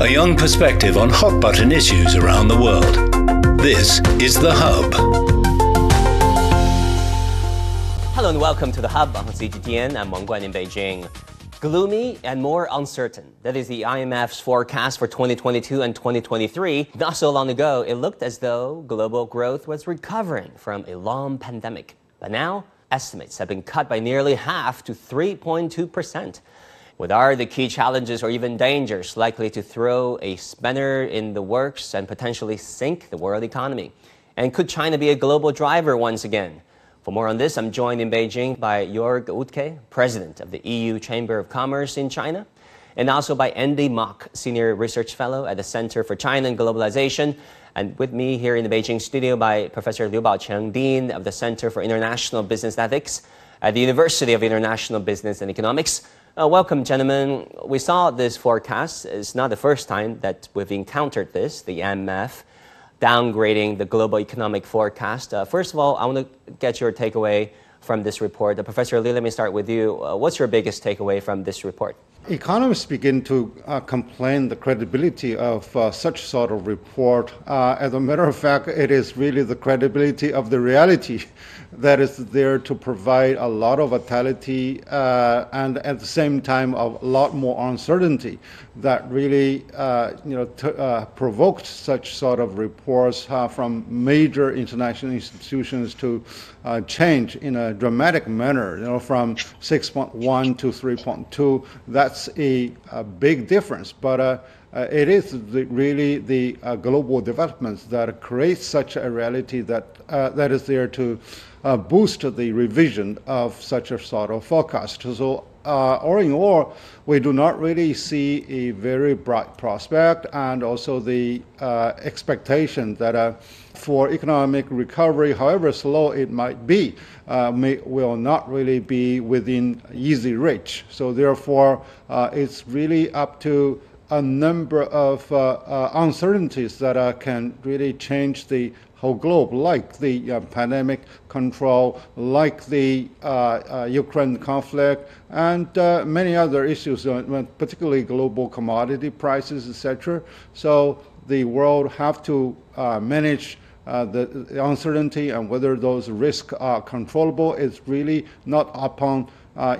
a young perspective on hot button issues around the world. This is The Hub. Hello and welcome to The Hub. I'm. I'm Wang Guan in Beijing. Gloomy and more uncertain. That is the IMF's forecast for 2022 and 2023. Not so long ago, it looked as though global growth was recovering from a long pandemic. But now, estimates have been cut by nearly half to 3.2%. What are the key challenges or even dangers likely to throw a spanner in the works and potentially sink the world economy? And could China be a global driver once again? For more on this, I'm joined in Beijing by Jörg Wuttke, President of the EU Chamber of Commerce in China, and also by Andy Mok, Senior Research Fellow at the Center for China and Globalization, and with me here in the Beijing studio by Professor Liu Baocheng, Dean of the Center for International Business Ethics at the University of International Business and Economics. Uh, welcome, gentlemen. We saw this forecast. It's not the first time that we've encountered this, the IMF downgrading the global economic forecast. Uh, first of all, I want to get your takeaway from this report. Uh, Professor Li, let me start with you. Uh, what's your biggest takeaway from this report? Economists begin to uh, complain the credibility of uh, such sort of report. Uh, as a matter of fact, it is really the credibility of the reality that is there to provide a lot of vitality uh, and at the same time a lot more uncertainty that really uh, you know t- uh, provoked such sort of reports from major international institutions to change in a dramatic manner. You know, from 6.1 to 3.2. That's a, a big difference. But uh, it is the, really the uh, global developments that create such a reality that uh, that is there to uh, boost the revision of such a sort of forecast. So uh, all in all, we do not really see a very bright prospect and also the uh, expectation that for economic recovery, however slow it might be, uh, may, will not really be within easy reach. So therefore, uh, it's really up to a number of uh, uncertainties that can really change the whole globe, like the uh, pandemic control, like the uh, uh, Ukraine conflict, and uh, many other issues, uh, particularly global commodity prices, etc. So the world have to uh, manage the, the, uncertainty and whether those risks are controllable is really not upon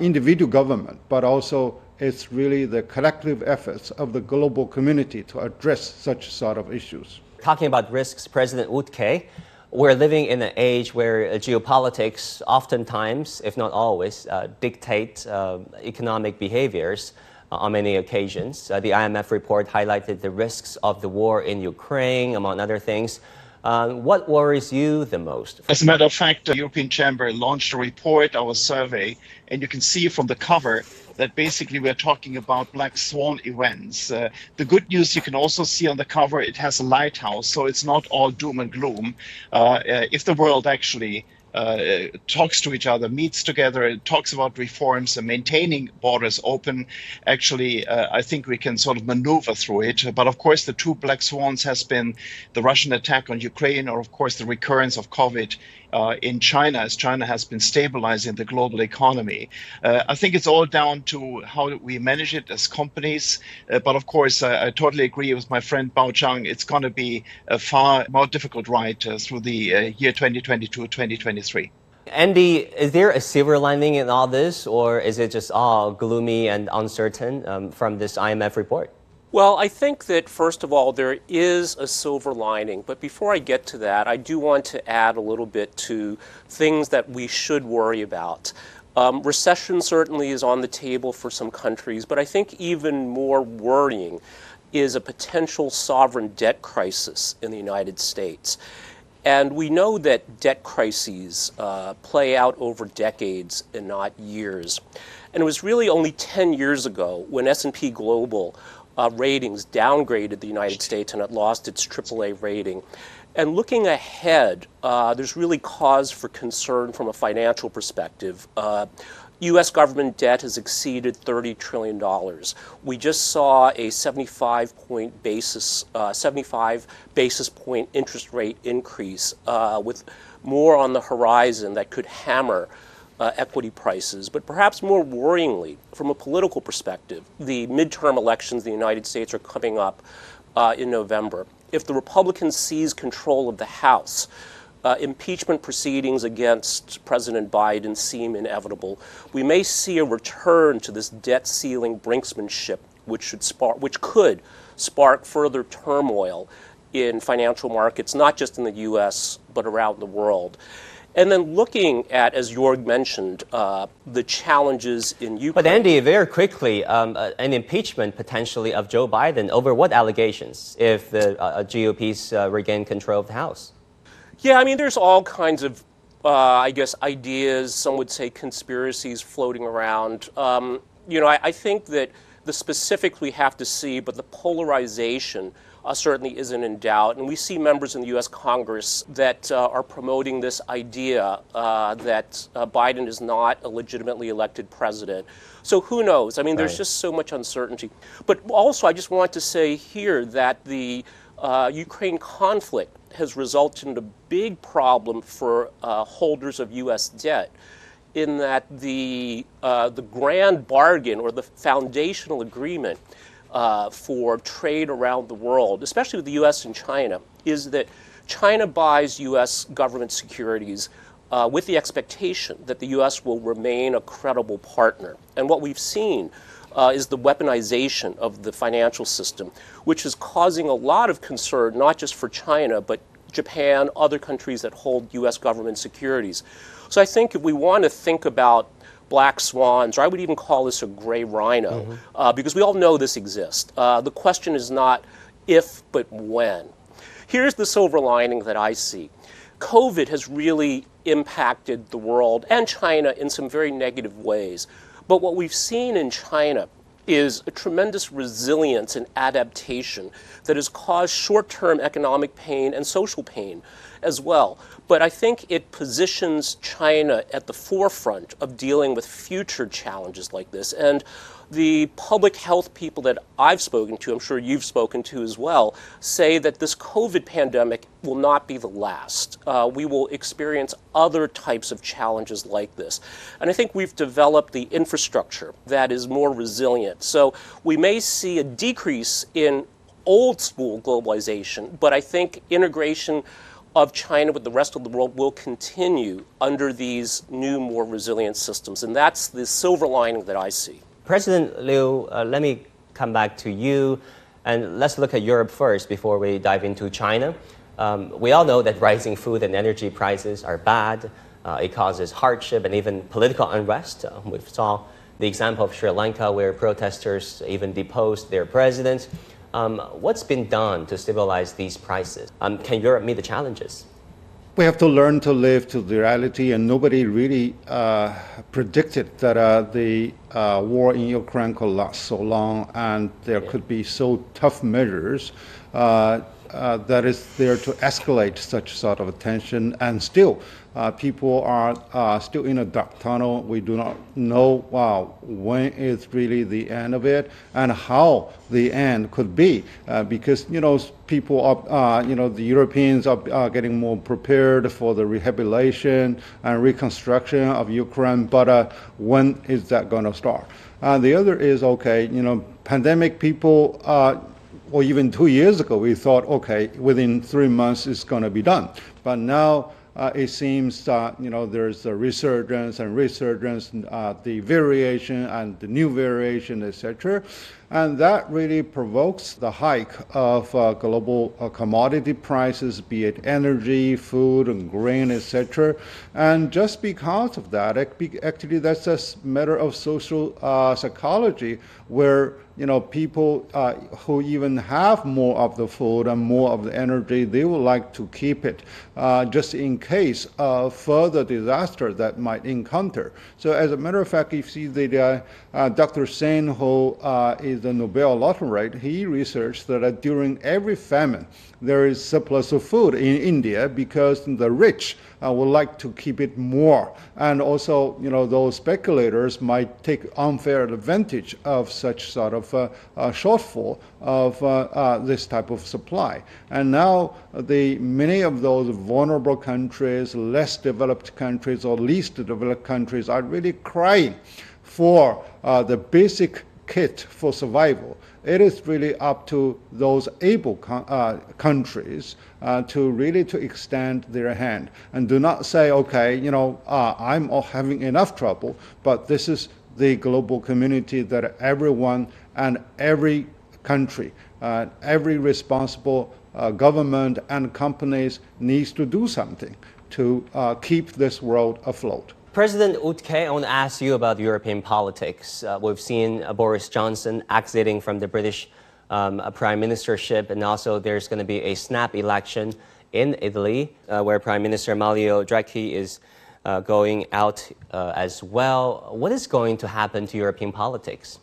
individual government, but also it's really the collective efforts of the global community to address such sort of issues talking about risks, President Wuttke, we're living in an age where geopolitics oftentimes, if not always, uh, dictate uh, economic behaviors uh, on many occasions. Uh, the IMF report highlighted the risks of the war in Ukraine, among other things. Uh, what worries you the most? As a matter of fact, the European Chamber launched a report, our survey, and you can see from the cover that basically we're talking about black swan events. Uh, the good news you can also see on the cover, it has a lighthouse, so it's not all doom and gloom. Uh, uh if the world actually uh, talks to each other, meets together, talks about reforms and maintaining borders open. Actually, uh, I think we can sort of maneuver through it. But of course, the two black swans has been the Russian attack on Ukraine, or of course the recurrence of COVID uh, in China, as China has been stabilizing the global economy. Uh, I think it's all down to how we manage it as companies. Uh, but of course, I, I, totally agree with my friend Bao Cheng. It's going to be a far more difficult ride uh, through the uh, year 2022 2023. Andy, is there a silver lining in all this, or is it just all gloomy and uncertain um, from this IMF report? Well, I think that first of all, there is a silver lining. But before I get to that, I do want to add a little bit to things that we should worry about. Um, recession certainly is on the table for some countries, but I think even more worrying is a potential sovereign debt crisis in the United States. And we know that debt crises uh, play out over decades and not years. And it was really only 10 years ago when S&P Global ratings downgraded the United States and it lost its AAA rating. And looking ahead, uh, there's really cause for concern from a financial perspective. Uh, U.S. government debt has exceeded $30 trillion. We just saw a 75 point basis, uh, 75 basis point interest rate increase, uh, with more on the horizon that could hammer uh, equity prices. But perhaps more worryingly, from a political perspective, the midterm elections in the United States are coming up uh, in November. If the Republicans seize control of the House, uh, impeachment proceedings against President Biden seem inevitable. We may see a return to this debt ceiling brinksmanship, which should spark, which could spark further turmoil in financial markets, not just in the U.S. but around the world. And then looking at, as Jörg mentioned, uh, the challenges in Ukraine. But Andy, very quickly, um, uh, an impeachment potentially of Joe Biden over what allegations if the uh, GOP's uh, regain control of the House? Yeah, I mean, there's all kinds of, uh, I guess, ideas. Some would say conspiracies floating around. Um, you know, I, I think that the specifics we have to see, but the polarization uh, certainly isn't in doubt. And we see members in the U.S. Congress that uh, are promoting this idea uh, that uh, Biden is not a legitimately elected president. So who knows? I mean, there's right. just so much uncertainty. But also, I just want to say here that the uh, Ukraine conflict has resulted in a big problem for uh, holders of U.S. debt in that the, uh, the grand bargain or the foundational agreement uh, for trade around the world, especially with the US and China, is that China buys US government securities uh, with the expectation that the US will remain a credible partner. And what we've seen uh, is the weaponization of the financial system, which is causing a lot of concern, not just for China, but Japan, other countries that hold US government securities. So I think if we want to think about black swans, or I would even call this a gray rhino, mm-hmm. uh, because we all know this exists. Uh, the question is not if, but when. Here's the silver lining that I see COVID has really impacted the world and China in some very negative ways. But what we've seen in China is a tremendous resilience and adaptation that has caused short term economic pain and social pain as well. But I think it positions China at the forefront of dealing with future challenges like this. And the public health people that I've spoken to, I'm sure you've spoken to as well, say that this COVID pandemic will not be the last. Uh, we will experience other types of challenges like this. And I think we've developed the infrastructure that is more resilient. So we may see a decrease in old school globalization, but I think integration of China with the rest of the world will continue under these new, more resilient systems. And that's the silver lining that I see. President Liu, uh, let me come back to you. And let's look at Europe first before we dive into China. Um, we all know that rising food and energy prices are bad. Uh, it causes hardship and even political unrest. Uh, we saw the example of Sri Lanka, where protesters even deposed their president. Um, what's been done to stabilize these prices? Um, can Europe meet the challenges? We have to learn to live to the reality, and nobody really uh, predicted that uh, the uh, war in Ukraine could last so long, and there could be so tough measures uh, uh, that is there to escalate such sort of tension, and still uh, people are uh, still in a dark tunnel. We do not know wow, when is really the end of it and how the end could be uh, because you know people are uh, you know the Europeans are getting more prepared for the rehabilitation and reconstruction of Ukraine, but uh, when is that going to start? Uh, the other is okay, you know, pandemic people or even two years ago, we thought, okay, within three months it's going to be done. But now uh, it seems that you know there's a resurgence and resurgence, uh, the variation and the new variation, etc. And that really provokes the hike of uh, global uh, commodity prices, be it energy, food, and grain, etc. And just because of that, actually, that's a matter of social uh, psychology where you know, people uh, who even have more of the food and more of the energy, they would like to keep it uh, just in case of further disaster that might encounter. So as a matter of fact, you see the uh, Dr. Sen, who uh, the Nobel laureate, he researched that during every famine, there is surplus of food in India because the rich uh, would like to keep it more. And also, you know, those speculators might take unfair advantage of such sort of uh, uh, shortfall of uh, uh, this type of supply. And now the many of those vulnerable countries, less developed countries, or least developed countries are really crying for uh, the basic kit for survival. It is really up to those able uh, countries uh, to really to extend their hand and do not say, okay, you know, uh, I'm having enough trouble, but this is the global community that everyone and every country, uh, every responsible uh, government and companies needs to do something to uh, keep this world afloat. President Wuttke, I want to ask you about European politics. Uh, we've seen uh, Boris Johnson exiting from the British um, uh, prime ministership, and also there's going to be a snap election in Italy, uh, where Prime Minister Mario Draghi is uh, going out uh, as well. What is going to happen to European politics?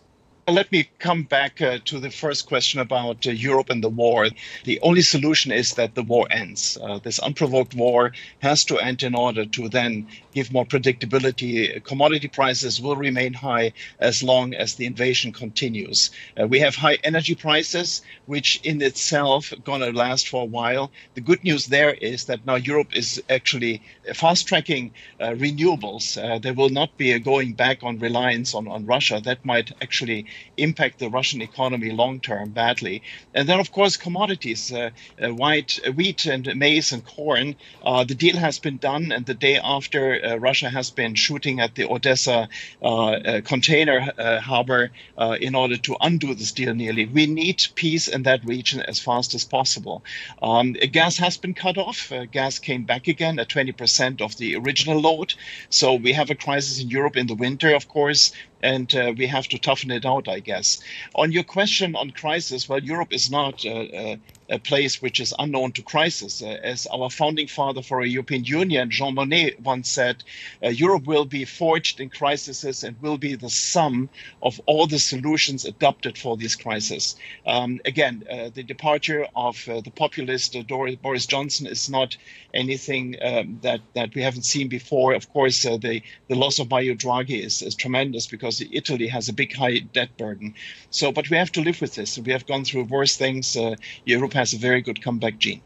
Let me come back uh, to the first question about uh, Europe and the war. The only solution is that the war ends. Uh, this unprovoked war has to end in order to then give more predictability. Commodity prices will remain high as long as the invasion continues. Uh, we have high energy prices, which in itself going to last for a while. The good news there is that now Europe is actually fast tracking uh, renewables. Uh, there will not be a going back on reliance on, on Russia. That might actually impact the Russian economy long term badly. And then, of course, commodities, uh, uh, white uh, wheat and maize and corn. Uh, the deal has been done, and the day after, uh, Russia has been shooting at the Odessa uh, container harbor in order to undo this deal. Nearly, we need peace in that region as fast as possible. Um, gas has been cut off. gas came back again at 20% of the original load. So we have a crisis in Europe in the winter, of course and uh, we have to toughen it out, I guess. On your question on crisis, well, Europe is not uh, uh, a place which is unknown to crisis. Uh, as our founding father for a European Union, Jean Monnet, once said, uh, Europe will be forged in crises and will be the sum of all the solutions adopted for these crises. Um, again, uh, the departure of uh, the populist uh, Boris Johnson is not anything um, that, that we haven't seen before. Of course, uh, the, the loss of Mario Draghi is, is tremendous because Italy has a big high debt burden. So, but we have to live with this. We have gone through worse things. Europe has a very good comeback gene.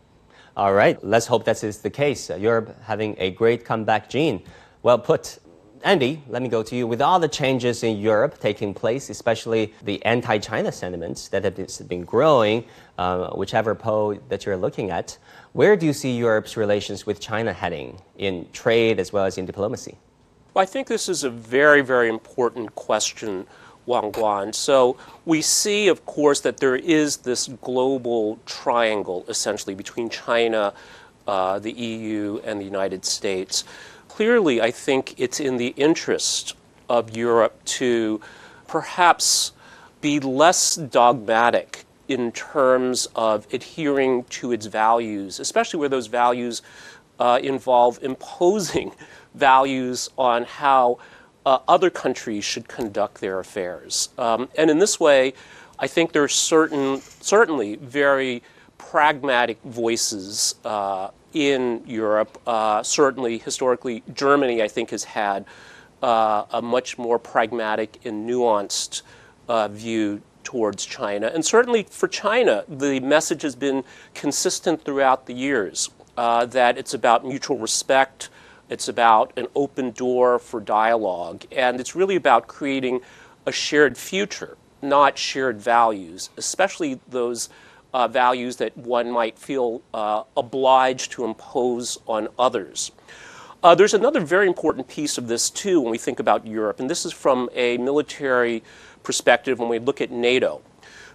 All right, let's hope that is the case. Uh, Europe having a great comeback gene. Well put. Andy, let me go to you. With all the changes in Europe taking place, especially the anti China sentiments that have been growing, uh, whichever poll that you're looking at, where do you see Europe's relations with China heading in trade as well as in diplomacy? Well, I think this is a very, very important question Wang Guan. So we see, of course, that there is this global triangle essentially between China, uh, the EU, and the United States. Clearly, I think it's in the interest of Europe to perhaps be less dogmatic in terms of adhering to its values, especially where those values uh, involve imposing values on how uh, other countries should conduct their affairs. Um, and in this way, I think there are certain, certainly very pragmatic voices uh, in Europe. Uh, certainly, historically, Germany, I think, has had uh, a much more pragmatic and nuanced uh, view towards China. And certainly for China, the message has been consistent throughout the years uh, that it's about mutual respect it's about an open door for dialogue. And it's really about creating a shared future, not shared values, especially those uh, values that one might feel uh, obliged to impose on others. Uh, there's another very important piece of this, too, when we think about Europe, and this is from a military perspective when we look at NATO.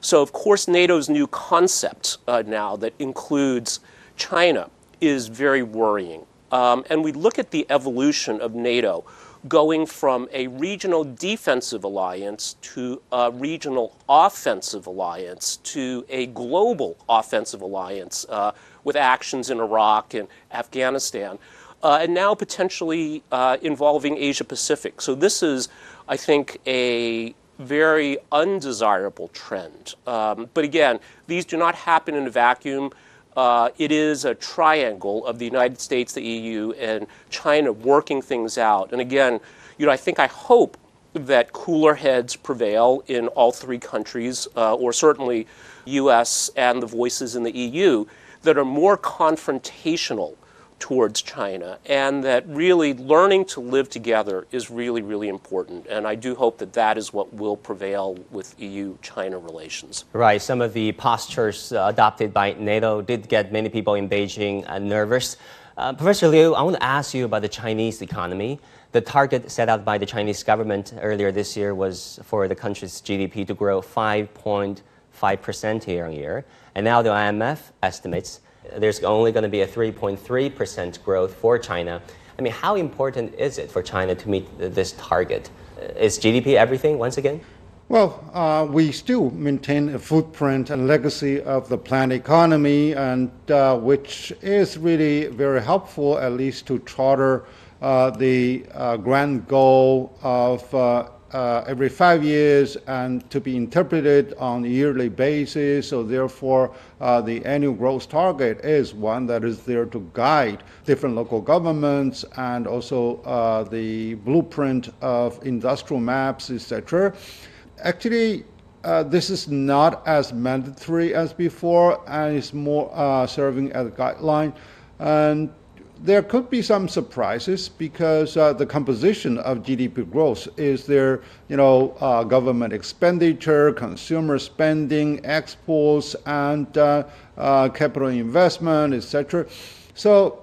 So, of course, NATO's new concept uh, now that includes China is very worrying. Um, and we look at the evolution of NATO going from a regional defensive alliance to a regional offensive alliance to a global offensive alliance uh, with actions in Iraq and Afghanistan, uh, and now potentially uh, involving Asia Pacific. So this is, I think, a very undesirable trend. Um, but again, these do not happen in a vacuum. Uh, it is a triangle of the United States, the EU, and China working things out. And again, you know, I think I hope that cooler heads prevail in all three countries, uh, or certainly U.S. and the voices in the EU that are more confrontational towards China, and that really learning to live together is really, really important. And I do hope that that is what will prevail with EU China relations. Right. Some of the postures uh, adopted by NATO did get many people in Beijing uh, nervous. Uh, Professor Liu, I want to ask you about the Chinese economy. The target set out by the Chinese government earlier this year was for the country's GDP to grow 5.5% year on year. And now the IMF estimates there's only going to be a 3.3% growth for China. I mean, how important is it for China to meet this target? Is GDP everything once again? Well, uh, we still maintain a footprint and legacy of the planned economy, and uh, which is really very helpful, at least to charter uh, the uh, grand goal of uh, every five years and to be interpreted on a yearly basis. So therefore, uh, the annual growth target is one that is there to guide different local governments and also uh, the blueprint of industrial maps, etc. Actually, uh, this is not as mandatory as before and it's more uh, serving as a guideline. And there could be some surprises because uh, the composition of GDP growth is there, you know, uh, government expenditure, consumer spending, exports, and uh, uh capital investment, etc. So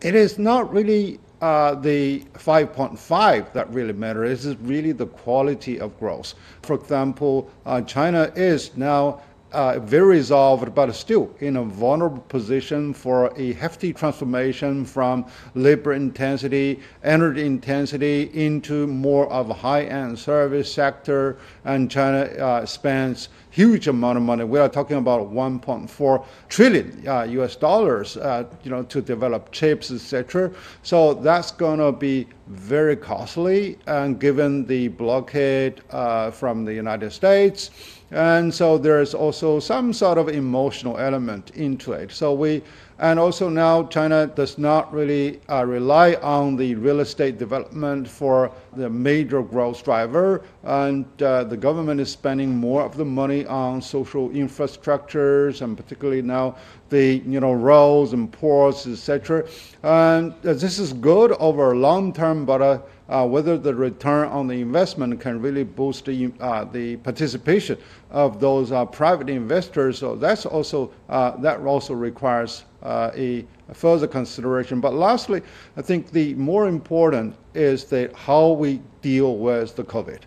it is not really uh, the 5.5 that really matters. It is really the quality of growth. For example, uh, China is now uh, very resolved, but still in a vulnerable position for a hefty transformation from labor intensity, energy intensity into more of a high-end service sector. And China uh, spends huge amount of money. We are talking about 1.4 trillion uh, U.S. dollars, uh, you know, to develop chips, etc. So that's going to be very costly, and given the blockade uh, from the United States. And so there's also some sort of emotional element into it. So we, and also now China does not really uh, rely on the real estate development for the major growth driver. And uh, the government is spending more of the money on social infrastructures and particularly now the you know roads and ports, etc. And this is good over long term, but uh, uh, whether the return on the investment can really boost the, uh, the participation of those uh, private investors. So that's also uh, that also requires uh, a further consideration. But lastly, I think the more important is that how we deal with the COVID.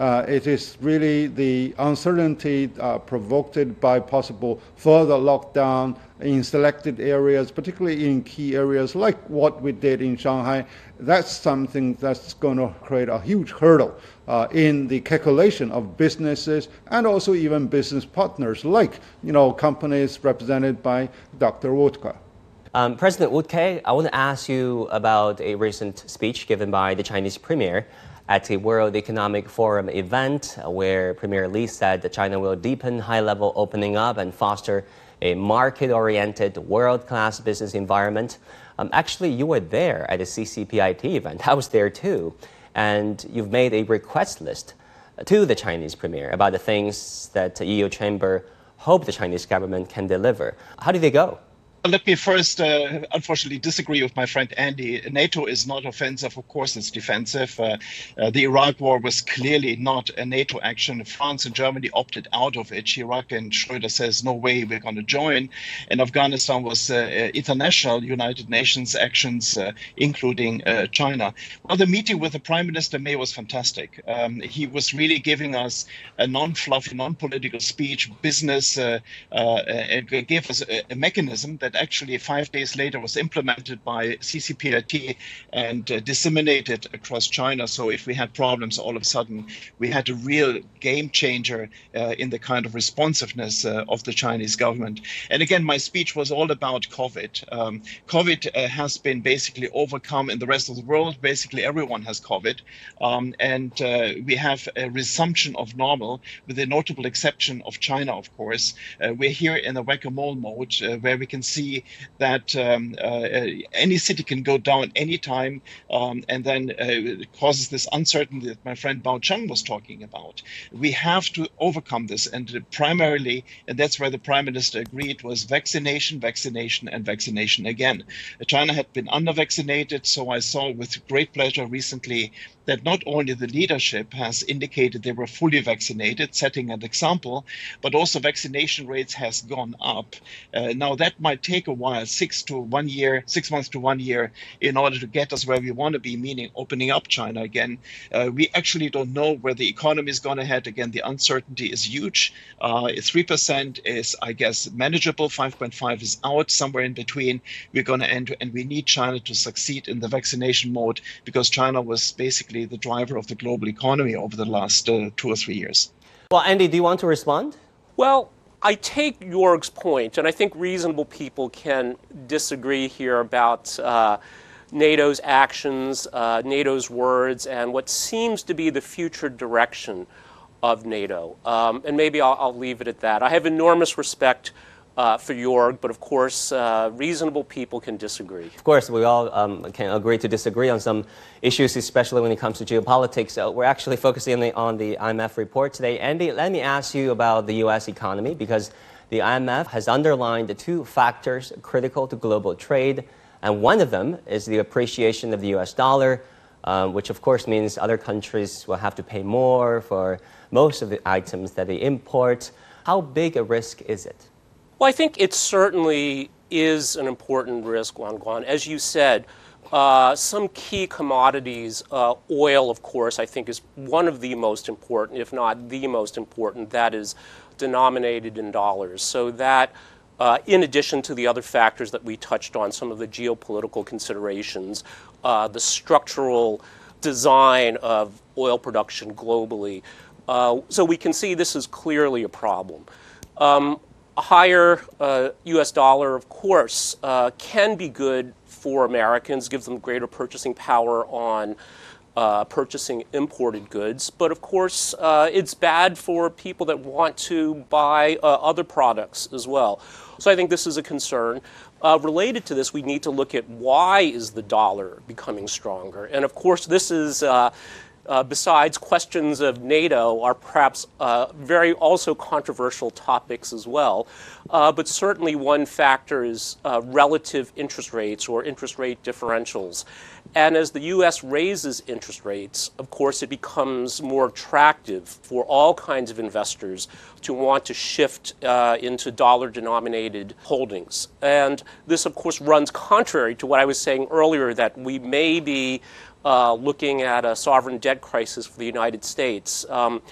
Uh, it is really the uncertainty uh, provoked by possible further lockdown in selected areas, particularly in key areas like what we did in Shanghai. That's something that's going to create a huge hurdle uh, in the calculation of businesses and also even business partners, like you know companies represented by Dr. Wuttke. Um, President Wuttke, I want to ask you about a recent speech given by the Chinese premier at a World Economic Forum event where Premier Li said that China will deepen high level opening up and foster a market oriented, world class business environment. Um, actually, you were there at the CCPIT event. I was there too. And you've made a request list to the Chinese premier about the things that the EU chamber hope the Chinese government can deliver. How did they go? Let me first, uh, unfortunately, disagree with my friend Andy. NATO is not offensive. Of course, it's defensive. Uh, uh, the Iraq war was clearly not a NATO action. France and Germany opted out of it. Chirac and Schröder says, no way, we're going to join. And Afghanistan was uh, uh, international United Nations actions, uh, including China. Well, the meeting with the Prime Minister May was fantastic. Um, he was really giving us a non-fluffy, non-political speech, business, and gave us a, a mechanism that that actually five days later was implemented by CCPIT and uh, disseminated across China. So if we had problems, all of a sudden we had a real game changer uh, in the kind of responsiveness uh, of the Chinese government. And again, my speech was all about COVID. Um, COVID uh, has been basically overcome in the rest of the world. Basically, everyone has COVID. Um, and uh, we have a resumption of normal, with the notable exception of China, of course. Uh, we're here in a whack-a-mole mode where we can see that um, uh, any city can go down anytime, um, and then it causes this uncertainty that my friend Bao Cheng was talking about. We have to overcome this, and primarily, and that's where the prime minister agreed, was vaccination, vaccination, and vaccination again. China had been under vaccinated, so I saw with great pleasure recently that not only the leadership has indicated they were fully vaccinated, setting an example, but also vaccination rates has gone up. Uh, now that might take a while, six to one year, six months to one year, in order to get us where we want to be, meaning opening up China again. Uh, we actually don't know where the economy is going to head. Again, the uncertainty is huge. Uh, three percent is, I guess, manageable. Five point five is out somewhere in between. We're going to end, and we need China to succeed in the vaccination mode because China was basically basically the driver of the global economy over the last uh, two or three years. Well, Andy, do you want to respond? Well, I take Jörg's point, and I think reasonable people can disagree here about uh, NATO's actions, uh, NATO's words, and what seems to be the future direction of NATO. Um, and maybe I'll, I'll, leave it at that. I have enormous respect uh, for Jörg, but of course, uh, reasonable people can disagree. Of course, we all um, can agree to disagree on some issues, especially when it comes to geopolitics. So we're actually focusing on the, on the IMF report today. Andy, let me ask you about the U.S. economy because the IMF has underlined the two factors critical to global trade, and one of them is the appreciation of the U.S. dollar. Um, which of course means other countries will have to pay more for most of the items that they import. How big a risk is it? Well, I think it certainly is an important risk, Wang Guan. As you said, uh, some key commodities, uh, oil, of course, I think is one of the most important, if not the most important, that is denominated in dollars. So that, uh, in addition to the other factors that we touched on, some of the geopolitical considerations, uh, the structural design of oil production globally, uh, so we can see this is clearly a problem. Um, a higher uh, US dollar, of course, uh, can be good for Americans, gives them greater purchasing power on uh, purchasing imported goods. But of course, uh, it's bad for people that want to buy uh, other products as well. So I think this is a concern. Uh, related to this, we need to look at why is the dollar becoming stronger. And of course, this is uh, besides questions of NATO, are perhaps uh, very also controversial topics as well. Uh, but certainly one factor is uh, relative interest rates or interest rate differentials. And as the U.S. raises interest rates, of course, it becomes more attractive for all kinds of investors to want to shift uh, into dollar denominated holdings. And this, of course, runs contrary to what I was saying earlier that we may be uh, looking at a sovereign debt crisis for the United States. Um,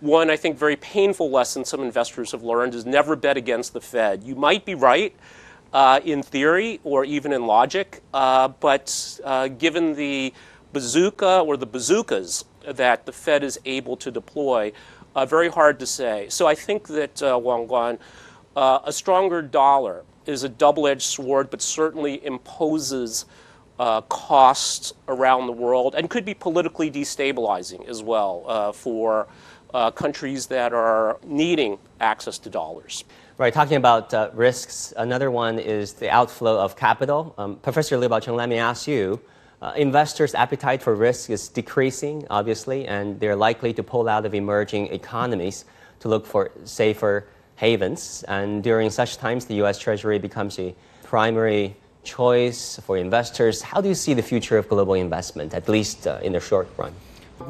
one, I think, very painful lesson some investors have learned is never bet against the Fed. You might be right uh, in theory or even in logic, uh, but uh, given the bazooka or the bazookas that the Fed is able to deploy, uh, very hard to say. So I think that, Wang Guan, a stronger dollar is a double edged sword, but certainly imposes uh, costs around the world and could be politically destabilizing as well uh, for uh, countries that are needing access to dollars. Right, talking about uh, risks, another one is the outflow of capital. Um, Professor Liu Baocheng, let me ask you. Uh, investors' appetite for risk is decreasing, obviously, and they're likely to pull out of emerging economies to look for safer havens. And during such times, the U.S. Treasury becomes a primary choice for investors. How do you see the future of global investment, at least uh, in the short run?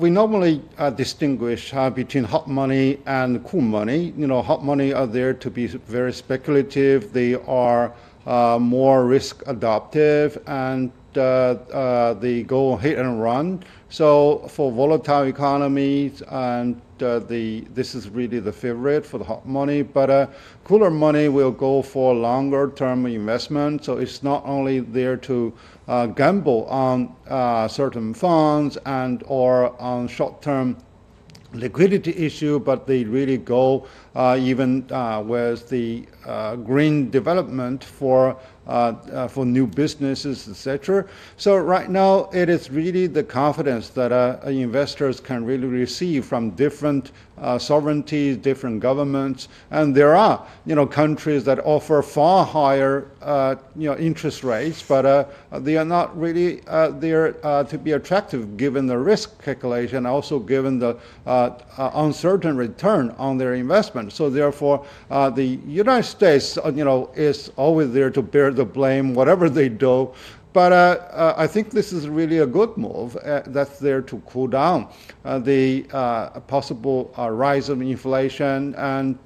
We normally uh, distinguish uh, between hot money and cool money. You know, hot money are there to be very speculative. They are uh, more risk adaptive and they go hit and run. So for volatile economies and uh, the this is really the favorite for the hot money, but uh, cooler money will go for longer term investment. So it's not only there to uh, gamble on uh, certain funds and or on short term liquidity issue, but they really go uh, even uh, with the uh, green development for uh, uh, for new businesses, etc. So right now, it is really the confidence that uh, investors can really receive from different sovereignties, different governments, and there are you know countries that offer far higher you know interest rates, but they are not really there to be attractive given the risk calculation, also given the uncertain return on their investment. So therefore, uh, the United States, uh, you know, is always there to bear the blame, whatever they do. But uh, uh, I think this is really a good move uh, that's there to cool down uh, the possible rise of inflation. And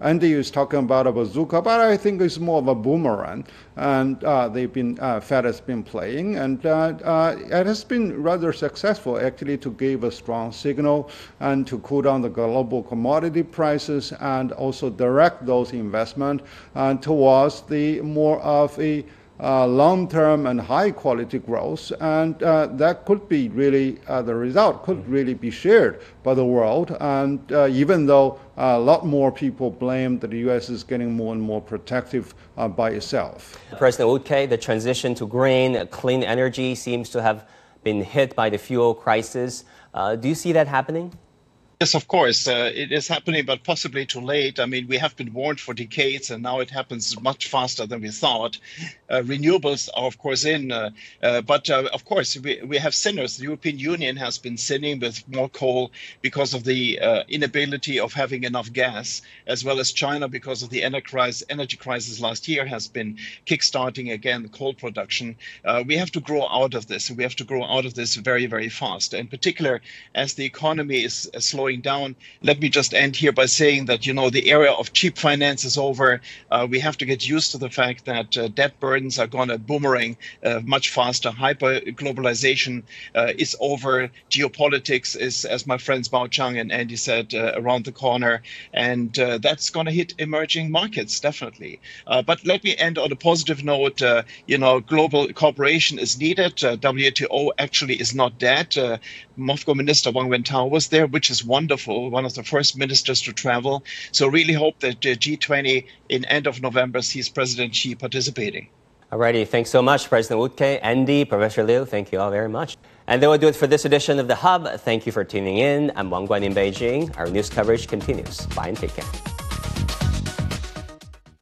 Andy is talking about a bazooka, but I think it's more of a boomerang. And they've been Fed has been playing, and it has been rather successful actually to give a strong signal and to cool down the global commodity prices and also direct those investment towards the more of a long-term and high-quality growth, and uh, that could be really uh, the result could really be shared by the world. And uh, even though a lot more people blame that the U.S. is getting more and more protective uh, by itself. President Wuttke, the transition to green, clean energy seems to have been hit by the fuel crisis. Uh, do you see that happening? Yes, of course. Uh, it is happening, but possibly too late. I mean, we have been warned for decades, and now it happens much faster than we thought. Uh, renewables are, of course, in, uh, uh but uh, of course, we, we have sinners. The European Union has been sinning with more coal because of the uh, inability of having enough gas, as well as China because of the energy crisis last year has been kickstarting again coal production. we have to grow out of this. We have to grow out of this very, very fast. In particular, as the economy is slowing down. Let me just end here by saying that, you know, the era of cheap finance is over. Uh, we have to get used to the fact that uh, debt burdens are going to boomerang uh, much faster. Hyper globalization uh, is over. Geopolitics is, as my friends Bao Cheng and Andy said, uh, around the corner. And uh, that's going to hit emerging markets, definitely. but let me end on a positive note. you know, global cooperation is needed. WTO actually is not dead. MOFCOM Minister Wang Wentao was there, which is wonderful, one of the first ministers to travel. So really hope that the G20 in end of November sees President Xi participating. Alrighty, thanks so much, President Wuttke, Andy, Professor Liu. Thank you all very much. And that will do it for this edition of The Hub. Thank you for tuning in. I'm Wang Guan in Beijing. Our news coverage continues. Bye and take care.